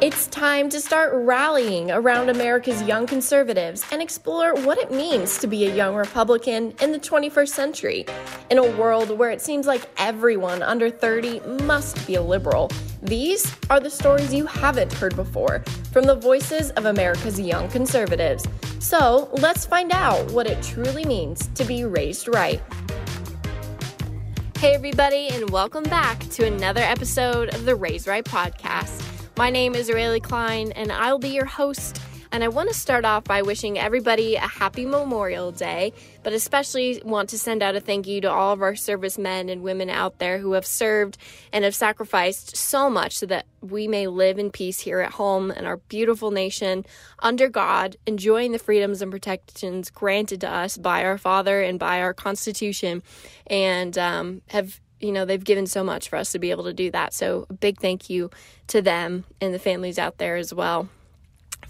It's time to start rallying around America's young conservatives and explore what it means to be a young Republican in the 21st century. In a world where it seems like everyone under 30 must be a liberal, these are the stories you haven't heard before from the voices of America's young conservatives. So let's find out what it truly means to be raised right. Hey, everybody, and welcome back to another episode of the Raised Right podcast. My name is Rayleigh Klein, and I'll be your host. And I want to start off by wishing everybody a happy Memorial Day, but especially want to send out a thank you to all of our servicemen and women out there who have served and have sacrificed so much so that we may live in peace here at home in our beautiful nation under God, enjoying the freedoms and protections granted to us by our Father and by our Constitution, and um, have you know, they've given so much for us to be able to do that. So, a big thank you to them and the families out there as well.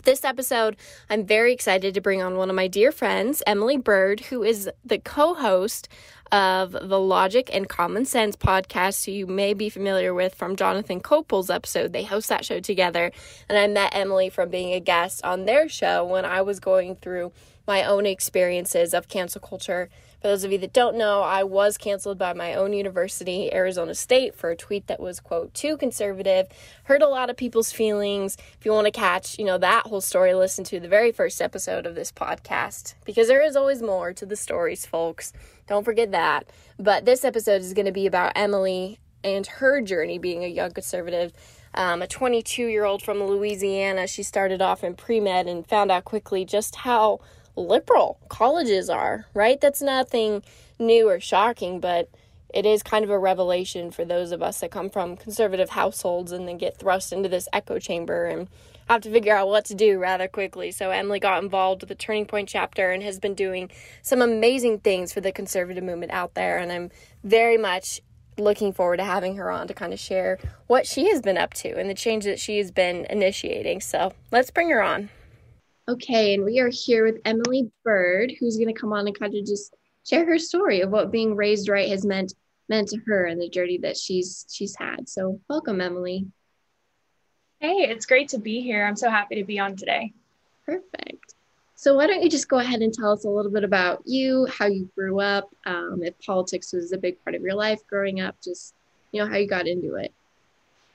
This episode, I'm very excited to bring on one of my dear friends, Emily Bird, who is the co host of the Logic and Common Sense podcast, who you may be familiar with from Jonathan Kopel's episode. They host that show together. And I met Emily from being a guest on their show when I was going through my own experiences of cancel culture for those of you that don't know, I was canceled by my own university, Arizona State, for a tweet that was, quote, too conservative. Hurt a lot of people's feelings. If you want to catch, you know, that whole story, listen to the very first episode of this podcast because there is always more to the stories, folks. Don't forget that. But this episode is going to be about Emily and her journey being a young conservative. Um, a 22 year old from Louisiana. She started off in pre med and found out quickly just how liberal colleges are, right? That's nothing new or shocking, but it is kind of a revelation for those of us that come from conservative households and then get thrust into this echo chamber and have to figure out what to do rather quickly. So Emily got involved with the Turning Point chapter and has been doing some amazing things for the conservative movement out there and I'm very much looking forward to having her on to kind of share what she has been up to and the change that she has been initiating. So, let's bring her on. Okay, and we are here with Emily Bird, who's going to come on and kind of just share her story of what being raised right has meant meant to her and the journey that she's she's had. So, welcome, Emily. Hey, it's great to be here. I'm so happy to be on today. Perfect. So, why don't you just go ahead and tell us a little bit about you, how you grew up, um, if politics was a big part of your life growing up, just you know how you got into it.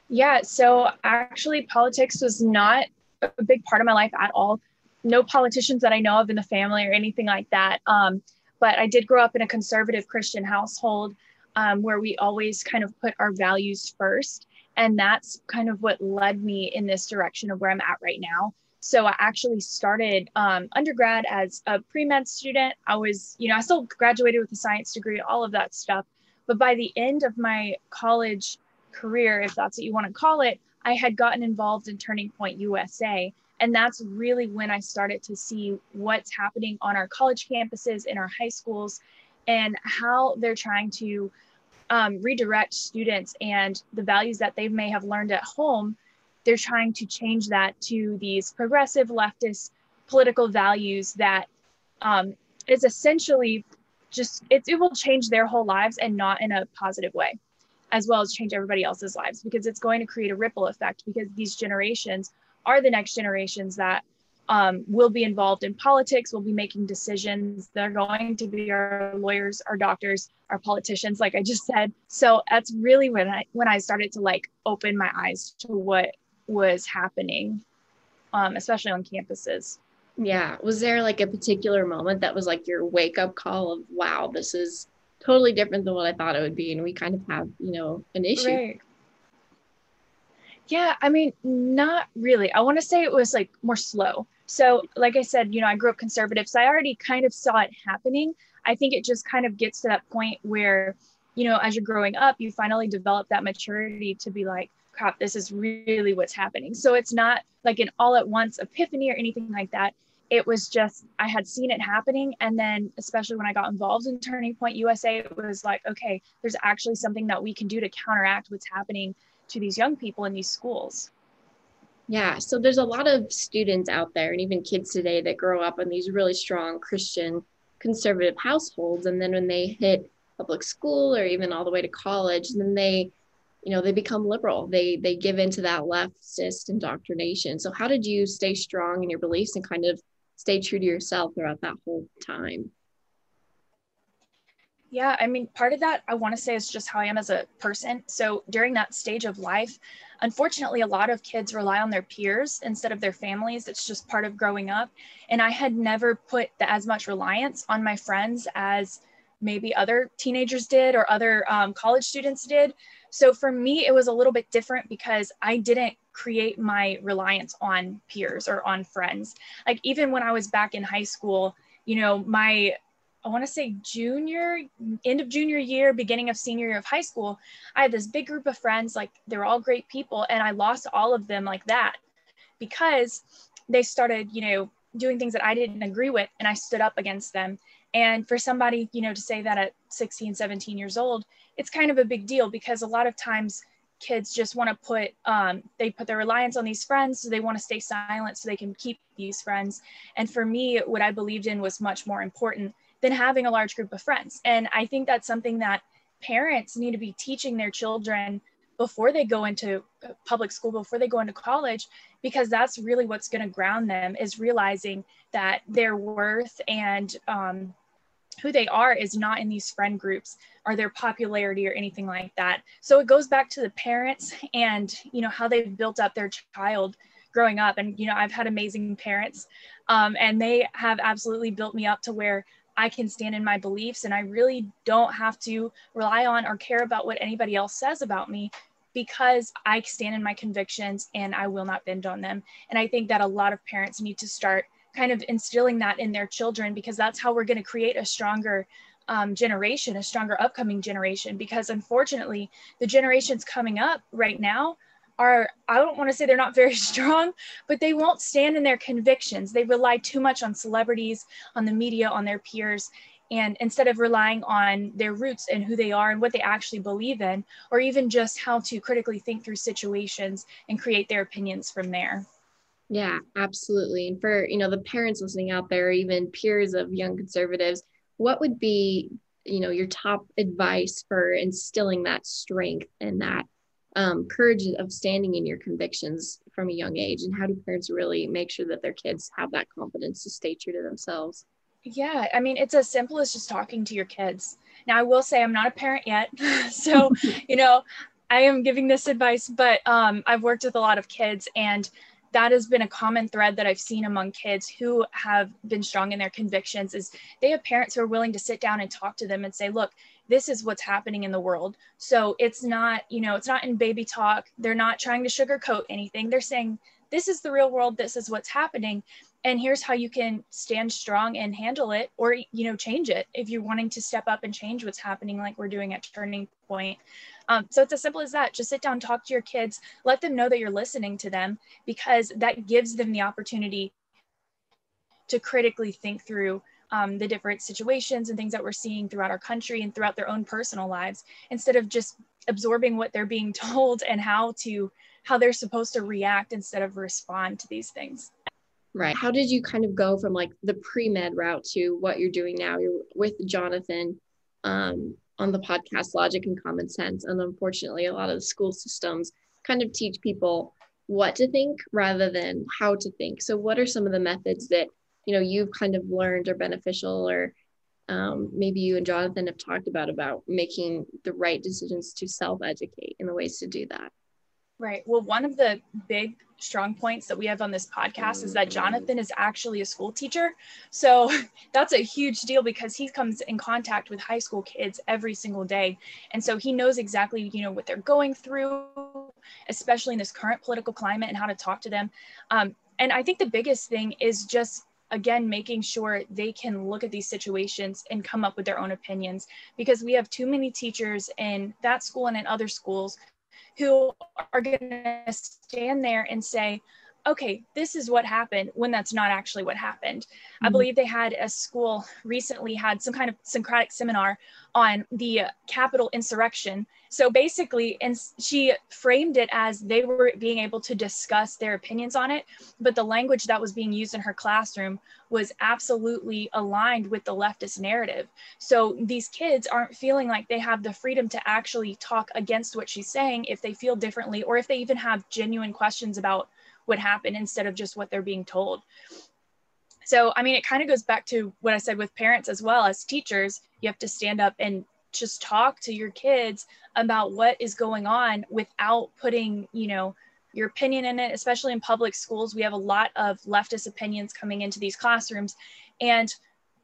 Yeah, so actually, politics was not a big part of my life at all no politicians that I know of in the family or anything like that. Um, but I did grow up in a conservative Christian household um, where we always kind of put our values first. And that's kind of what led me in this direction of where I'm at right now. So I actually started um, undergrad as a pre med student. I was, you know, I still graduated with a science degree, all of that stuff. But by the end of my college career, if that's what you want to call it, I had gotten involved in Turning Point USA and that's really when I started to see what's happening on our college campuses, in our high schools, and how they're trying to um, redirect students and the values that they may have learned at home. They're trying to change that to these progressive leftist political values that um, is essentially just it, it will change their whole lives and not in a positive way as well as change everybody else's lives because it's going to create a ripple effect because these generations are the next generations that um, will be involved in politics, will be making decisions. They're going to be our lawyers, our doctors, our politicians, like I just said. So that's really when I when I started to like open my eyes to what was happening, um, especially on campuses. Yeah. Was there like a particular moment that was like your wake up call of wow, this is totally different than what I thought it would be, and we kind of have you know an issue. Right. Yeah, I mean, not really. I want to say it was like more slow. So, like I said, you know, I grew up conservative, so I already kind of saw it happening. I think it just kind of gets to that point where, you know, as you're growing up, you finally develop that maturity to be like, crap, this is really what's happening. So it's not like an all at once epiphany or anything like that. It was just, I had seen it happening. And then, especially when I got involved in Turning Point USA, it was like, okay, there's actually something that we can do to counteract what's happening to these young people in these schools. Yeah, so there's a lot of students out there and even kids today that grow up in these really strong Christian conservative households. And then when they hit public school or even all the way to college then they you know they become liberal. They they give into that leftist indoctrination. So how did you stay strong in your beliefs and kind of stay true to yourself throughout that whole time yeah i mean part of that i want to say is just how i am as a person. So during that stage of life unfortunately a lot of kids rely on their peers instead of their families. It's just part of growing up. And i had never put the, as much reliance on my friends as maybe other teenagers did or other um, college students did. So for me, it was a little bit different because I didn't create my reliance on peers or on friends. Like even when I was back in high school, you know, my I want to say junior, end of junior year, beginning of senior year of high school, I had this big group of friends, like they were all great people, and I lost all of them like that because they started, you know, doing things that I didn't agree with, and I stood up against them. And for somebody, you know, to say that at 16, 17 years old, it's kind of a big deal because a lot of times kids just want to put um, they put their reliance on these friends so they want to stay silent so they can keep these friends and for me what i believed in was much more important than having a large group of friends. And i think that's something that parents need to be teaching their children before they go into public school before they go into college because that's really what's going to ground them is realizing that their worth and um, who they are is not in these friend groups or their popularity or anything like that. So it goes back to the parents and you know how they've built up their child growing up. And you know i've had amazing parents um, and they have absolutely built me up to where i can stand in my beliefs and i really don't have to rely on or care about what anybody else says about me because i stand in my convictions and i will not bend on them and i think that a lot of parents need to start kind of instilling that in their children because that's how we're going to create a stronger um, generation, a stronger upcoming generation. Because unfortunately, the generations coming up right now are, I don't want to say they're not very strong, but they won't stand in their convictions. They rely too much on celebrities, on the media, on their peers. And instead of relying on their roots and who they are and what they actually believe in, or even just how to critically think through situations and create their opinions from there. Yeah, absolutely. And for, you know, the parents listening out there, even peers of young conservatives, what would be, you know, your top advice for instilling that strength and that um, courage of standing in your convictions from a young age? And how do parents really make sure that their kids have that confidence to stay true to themselves? Yeah, I mean, it's as simple as just talking to your kids. Now, I will say I'm not a parent yet. so, you know, I am giving this advice, but um, I've worked with a lot of kids and that has been a common thread that I've seen among kids who have been strong in their convictions is they have parents who are willing to sit down and talk to them and say, look, this is what's happening in the world. So it's not, you know, it's not in baby talk. They're not trying to sugarcoat anything. They're saying, this is the real world. This is what's happening. And here's how you can stand strong and handle it or, you know, change it if you're wanting to step up and change what's happening, like we're doing at Turning Point. Um, so it's as simple as that. Just sit down, talk to your kids, let them know that you're listening to them because that gives them the opportunity to critically think through um, the different situations and things that we're seeing throughout our country and throughout their own personal lives instead of just absorbing what they're being told and how to how they're supposed to react instead of respond to these things right how did you kind of go from like the pre-med route to what you're doing now you're with jonathan um, on the podcast Logic and Common Sense. And unfortunately, a lot of the school systems kind of teach people what to think rather than how to think. So, what are some of the methods that you know you've kind of learned are beneficial, or um, maybe you and Jonathan have talked about about making the right decisions to self-educate and the ways to do that? Right. Well, one of the big strong points that we have on this podcast is that Jonathan is actually a school teacher. So that's a huge deal because he comes in contact with high school kids every single day. And so he knows exactly, you know, what they're going through, especially in this current political climate and how to talk to them. Um, and I think the biggest thing is just again making sure they can look at these situations and come up with their own opinions. Because we have too many teachers in that school and in other schools who are going to stand there and say, okay, this is what happened when that's not actually what happened. Mm-hmm. I believe they had a school recently had some kind of Socratic seminar on the Capitol insurrection. So basically, and she framed it as they were being able to discuss their opinions on it, but the language that was being used in her classroom was absolutely aligned with the leftist narrative. So these kids aren't feeling like they have the freedom to actually talk against what she's saying if they feel differently or if they even have genuine questions about what happen instead of just what they're being told. So, I mean, it kind of goes back to what I said with parents as well as teachers. You have to stand up and just talk to your kids about what is going on without putting, you know, your opinion in it, especially in public schools. We have a lot of leftist opinions coming into these classrooms. And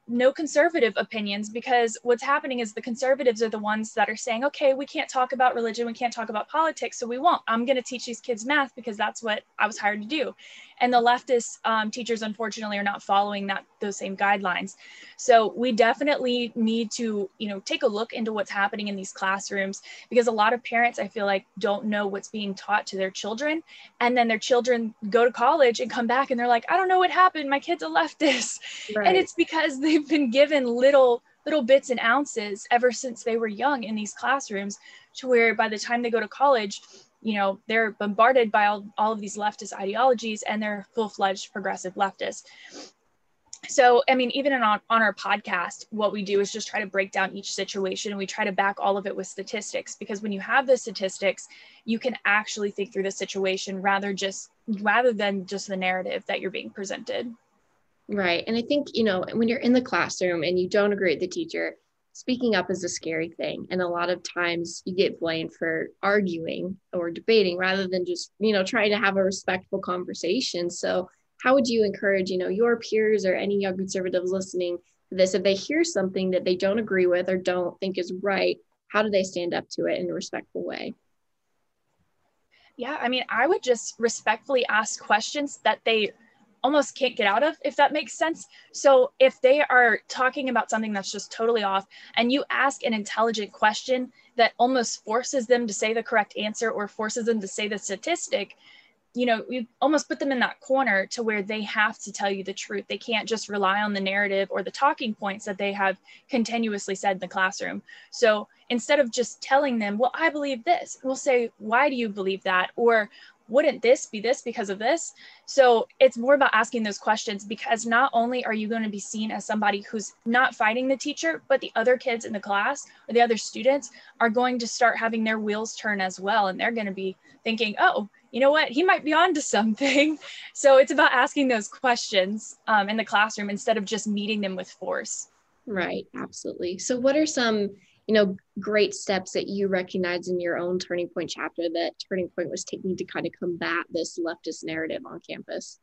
no conservative opinions because what's happening is the conservatives are the ones that are saying, okay, we can't talk about religion, we can't talk about politics, so we won't. I'm going to teach these kids math because that's what I was hired to do. And the leftist um, teachers, unfortunately, are not following that those same guidelines. So we definitely need to, you know, take a look into what's happening in these classrooms because a lot of parents, I feel like, don't know what's being taught to their children, and then their children go to college and come back and they're like, I don't know what happened. My kid's a leftist, right. and it's because they've been given little little bits and ounces ever since they were young in these classrooms to where by the time they go to college you know they're bombarded by all, all of these leftist ideologies and they're full-fledged progressive leftists. So i mean even on, on our podcast what we do is just try to break down each situation. And we try to back all of it with statistics because when you have the statistics you can actually think through the situation rather just rather than just the narrative that you're being presented. Right. And i think you know when you're in the classroom and you don't agree with the teacher speaking up is a scary thing. And a lot of times you get blamed for arguing or debating rather than just you know trying to have a respectful conversation. So how would you encourage you know your peers or any young conservatives listening to this? If they hear something that they don't agree with or don't think is right how do they stand up to it in a respectful way? Yeah i mean i would just respectfully ask questions that they almost can't get out of, if that makes sense. So if they are talking about something that's just totally off and you ask an intelligent question that almost forces them to say the correct answer or forces them to say the statistic, you know, you almost put them in that corner to where they have to tell you the truth. They can't just rely on the narrative or the talking points that they have continuously said in the classroom. So instead of just telling them, well, I believe this, we'll say, why do you believe that? Or wouldn't this be this because of this? So it's more about asking those questions because not only are you going to be seen as somebody who's not fighting the teacher, but the other kids in the class or the other students are going to start having their wheels turn as well. And they're going to be thinking, oh, you know what, he might be onto something. So it's about asking those questions um, in the classroom instead of just meeting them with force. Right, absolutely. So, what are some you know great steps that you recognize in your own turning point chapter that turning point was taking to kind of combat this leftist narrative on campus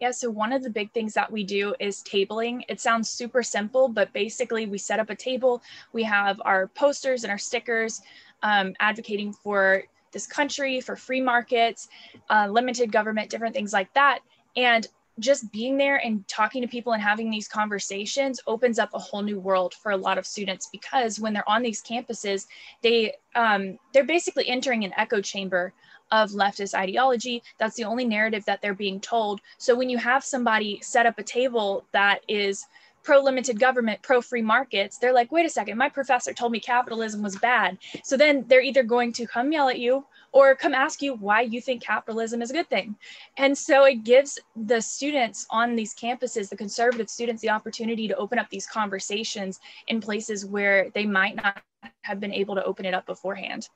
yeah, so one of the big things that we do is tabling. It sounds super simple, but basically we set up a table. We have our posters and our stickers um, advocating for this country, for free markets, uh, limited government, different things like that. And just being there and talking to people and having these conversations opens up a whole new world for a lot of students because when they're on these campuses they um, they're basically entering an echo chamber of leftist ideology that's the only narrative that they're being told so when you have somebody set up a table that is pro limited government, pro free markets, they're like, wait a second, my professor told me capitalism was bad. So then they're either going to come yell at you or come ask you why you think capitalism is a good thing. And so it gives the students on these campuses, the conservative students, the opportunity to open up these conversations in places where they might not have been able to open it up beforehand.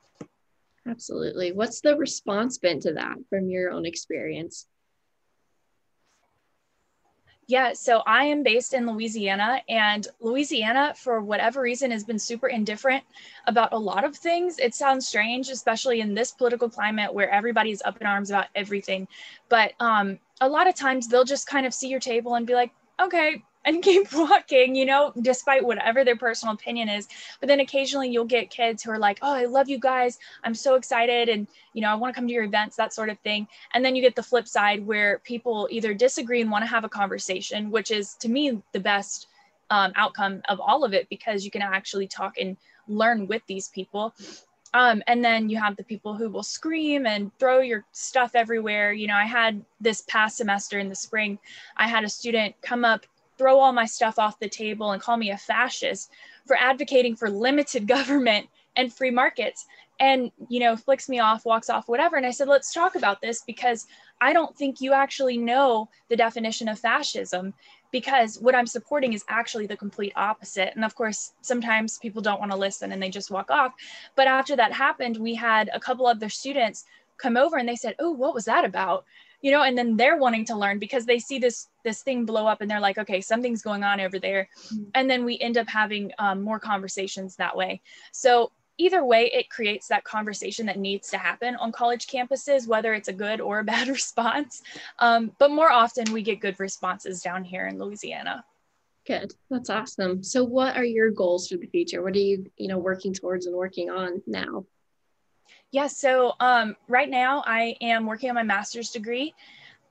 Absolutely. What's the response been to that from your own experience? Yeah, so I am based in Louisiana, and Louisiana, for whatever reason, has been super indifferent about a lot of things. It sounds strange, especially in this political climate where everybody's up in arms about everything. But um, a lot of times they'll just kind of see your table and be like, okay, and keep walking, you know, despite whatever their personal opinion is. But then occasionally you'll get kids who are like, oh, I love you guys. I'm so excited. And, you know, I want to come to your events, that sort of thing. And then you get the flip side where people either disagree and want to have a conversation, which is to me the best um, outcome of all of it because you can actually talk and learn with these people. Um, and then you have the people who will scream and throw your stuff everywhere. You know, I had this past semester in the spring, I had a student come up, throw all my stuff off the table, and call me a fascist for advocating for limited government and free markets. And, you know, flicks me off, walks off, whatever. And I said, let's talk about this because I don't think you actually know the definition of fascism because what I'm supporting is actually the complete opposite. And of course, sometimes people don't want to listen and they just walk off. But after that happened, we had a couple of other students come over and they said, "Oh, what was that about?" You know, and then they're wanting to learn because they see this this thing blow up and they're like, "Okay, something's going on over there," mm-hmm. and then we end up having um, more conversations that way. So either way, it creates that conversation that needs to happen on college campuses, whether it's a good or a bad response. Um, but more often, we get good responses down here in Louisiana. Good. That's awesome. So, what are your goals for the future? What are you, you know, working towards and working on now? Yeah. So, um, right now, I am working on my master's degree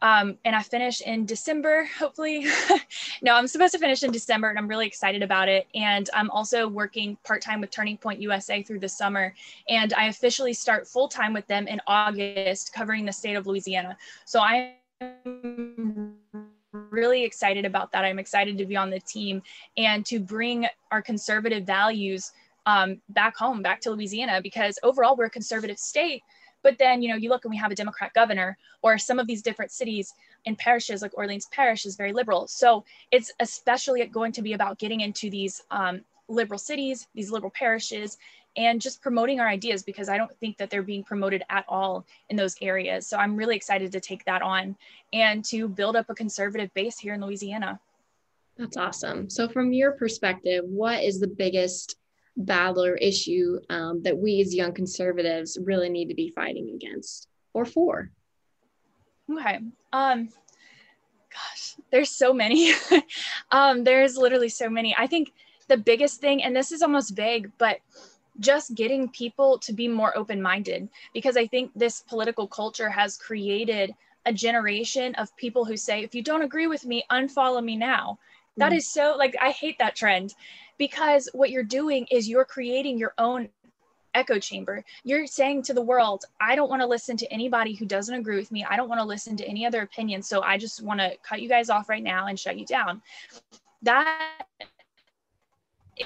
um, and I finish in December, hopefully. no, I'm supposed to finish in December and I'm really excited about it. And I'm also working part time with Turning Point USA through the summer. And I officially start full time with them in August, covering the state of Louisiana. So I'm really excited about that. I'm excited to be on the team and to bring our conservative values um, back home, back to Louisiana, because overall we're a conservative state but then, you know, you look and we have a Democrat governor, or some of these different cities and parishes, like Orleans Parish, is very liberal. So it's especially going to be about getting into these um, liberal cities, these liberal parishes, and just promoting our ideas because I don't think that they're being promoted at all in those areas. So I'm really excited to take that on and to build up a conservative base here in Louisiana. That's awesome. So, from your perspective, what is the biggest battle or issue um, that we as young conservatives really need to be fighting against or for? Okay. Um, gosh, there's so many. um, there's literally so many. I think the biggest thing, and this is almost vague, but just getting people to be more open minded because I think this political culture has created a generation of people who say, if you don't agree with me, unfollow me now. That mm. so like, I hate that trend because what you're doing is you're creating your own echo chamber. You're saying to the world, I don't want to listen to anybody who doesn't agree with me. I don't want to listen to any other opinion. So I just want to cut you guys off right now and shut you down. That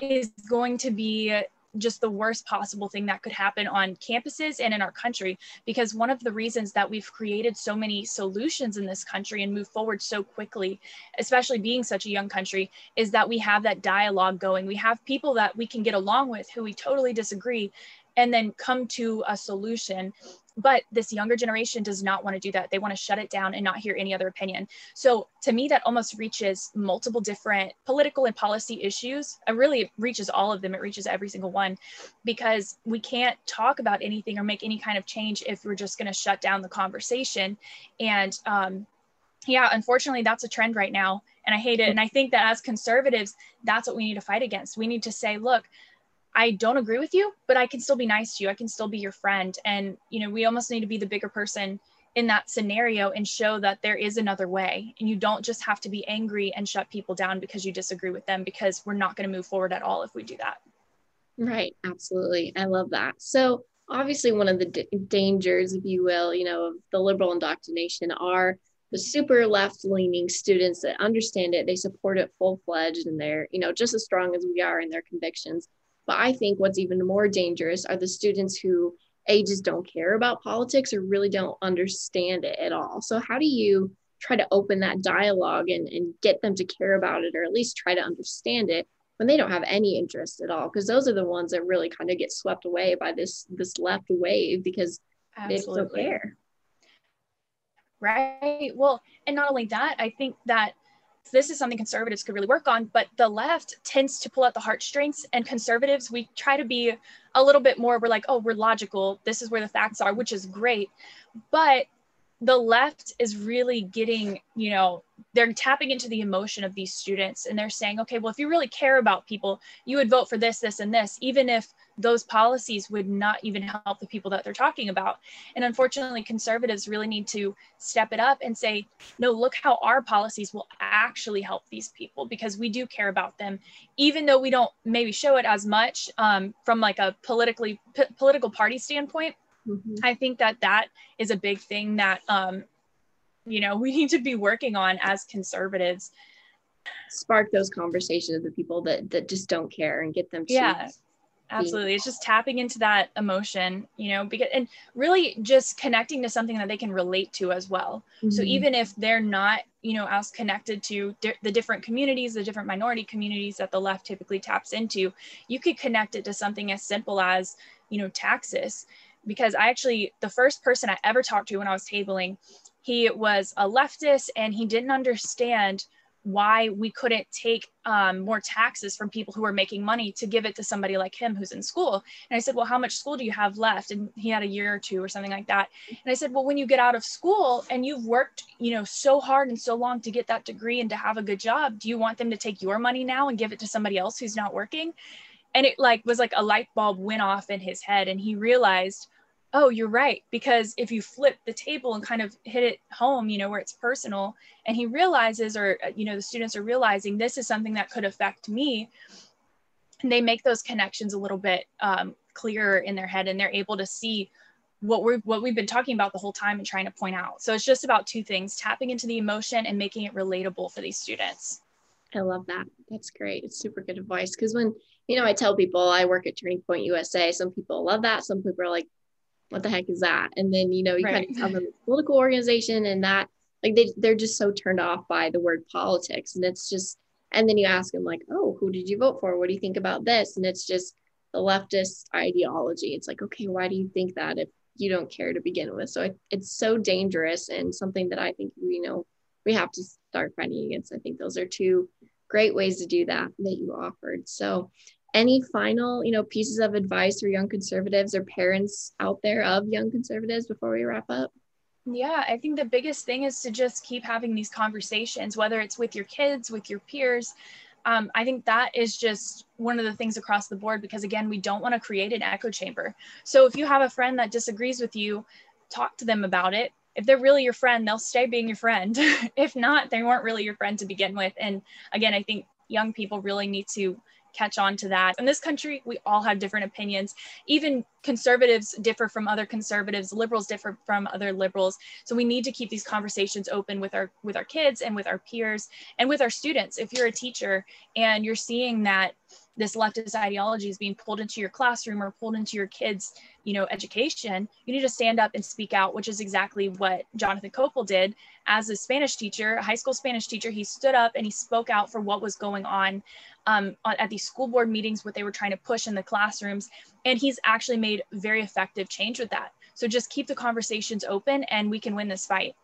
is going to be just the worst possible thing that could happen on campuses and in our country because one of the reasons that we've created so many solutions in this country and move forward so quickly especially being such a young country is that we have that dialogue going. We have people that we can get along with who we totally disagree and then come to a solution. But this younger generation does not want to do that. They want to shut it down and not hear any other opinion. So to me that almost reaches multiple different political and policy issues. It really reaches all of them. It reaches every single one because we can't talk about anything or make any kind of change if we're just going to shut down the conversation. And um, yeah unfortunately that's a trend right now and i hate it. And i think that as conservatives that's what we need to fight against. We need to say look I don't agree with you, but I can still be nice to you. I can still be your friend. And, you know, we almost need to be the bigger person in that scenario and show that there is another way. And you don't just have to be angry and shut people down because you disagree with them, because we're not going to move forward at all if we do that. Right. Absolutely. I love that. So, obviously, one of the d- dangers, if you will, you know, of the liberal indoctrination are the super left leaning students that understand it, they support it full fledged, and they're, you know, just as strong as we are in their convictions but I think what's even more dangerous are the students who A, just don't care about politics or really don't understand it at all. So, how do you try to open that dialogue and, and get them to care about it or at least try to understand it when they don't have any interest at all? Because those are the ones that really kind of get swept away by this this left wave because Absolutely. they don't care. Right. Well, and not only that, I think that this is something conservatives could really work on, but the left tends to pull out the heartstrings, and conservatives, we try to be a little bit more, we're like, oh, we're logical. This is where the facts are, which is great. But the left is really getting, you know, they're tapping into the emotion of these students and they're saying, okay, well, if you really care about people, you would vote for this, this, and this, even if those policies would not even help the people that they're talking about. And unfortunately, conservatives really need to step it up and say, no, look how our policies will actually help these people because we do care about them, even though we don't maybe show it as much um, from like a politically p- political party standpoint. Mm-hmm. I think that that is a big thing that um, you know we need to be working on as conservatives. Spark those conversations with the people that that just don't care and get them to yeah absolutely. It's just tapping into that emotion you know because and really just connecting to something that they can relate to as well. Mm-hmm. so even if they're not you know as connected to di- the different communities the different minority communities that the left typically taps into you could connect it to something as simple as you know taxes. Because I actually, the first person I ever talked to when I was tabling, he was a leftist and he didn't understand why we couldn't take um, more taxes from people who are making money to give it to somebody like him who's in school. And I said, Well, how much school do you have left? And he had a year or two or something like that. And I said, Well, when you get out of school and you've worked, you know, so hard and so long to get that degree and to have a good job, do you want them to take your money now and give it to somebody else who's not working? And it like was like a light bulb went off in his head and he realized oh you're right because if you flip the table and kind of hit it home you know where it's personal and he realizes or uh, you know the students are realizing this is something that could affect me and they make those connections a little bit um, clearer in their head and they're able to see what we're what we've been talking about the whole time and trying to point out. So it's just about two things tapping into the emotion and making it relatable for these students. I love that. That's great. It's super good advice because when you know i tell people i work at turning point usa some people love that. Some people are like what the heck is that? And then, you know, you right. kind of tell them it's political organization and that like they, they're just so turned off by the word politics. And it's just, and then you ask them like, oh, who did you vote for? What do you think about this? And it's just the leftist ideology. It's like, okay, why do you think that if you don't care to begin with? So it, it's so dangerous and something that I think we you know we have to start fighting against. I think those are two great ways to do that that you offered. So any final you know pieces of advice for young conservatives or parents out there of young conservatives before we wrap up? Yeah i think the biggest thing is to just keep having these conversations whether it's with your kids with your peers. Um, i think that is just one of the things across the board because again we don't want to create an echo chamber. So if you have a friend that disagrees with you talk to them about it. If they're really your friend they'll stay being your friend. If not they weren't really your friend to begin with. And again i think young people really need to catch on to that. In this country, we all have different opinions. Even conservatives differ from other conservatives, liberals differ from other liberals. So we need to keep these conversations open with our with our kids and with our peers and with our students. If you're a teacher and you're seeing that this leftist ideology is being pulled into your classroom or pulled into your kids you know education you need to stand up and speak out which is exactly what jonathan kopel did as a spanish teacher a high school spanish teacher. He stood up and he spoke out for what was going on um, at these school board meetings what they were trying to push in the classrooms. And he's actually made very effective change with that. So just keep the conversations open and we can win this fight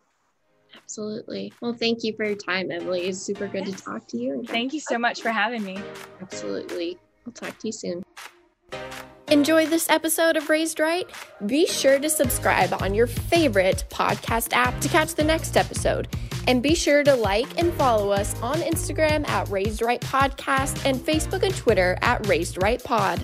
Absolutely. Well, thank you for your time, Emily. It's super good yes. to talk to you. Thank you so much for having me. Absolutely. I'll talk to you soon. Enjoy this episode of Raised Right? Be sure to subscribe on your favorite podcast app to catch the next episode. And be sure to like and follow us on Instagram at Raised Right Podcast and Facebook and Twitter at Raised Right Pod.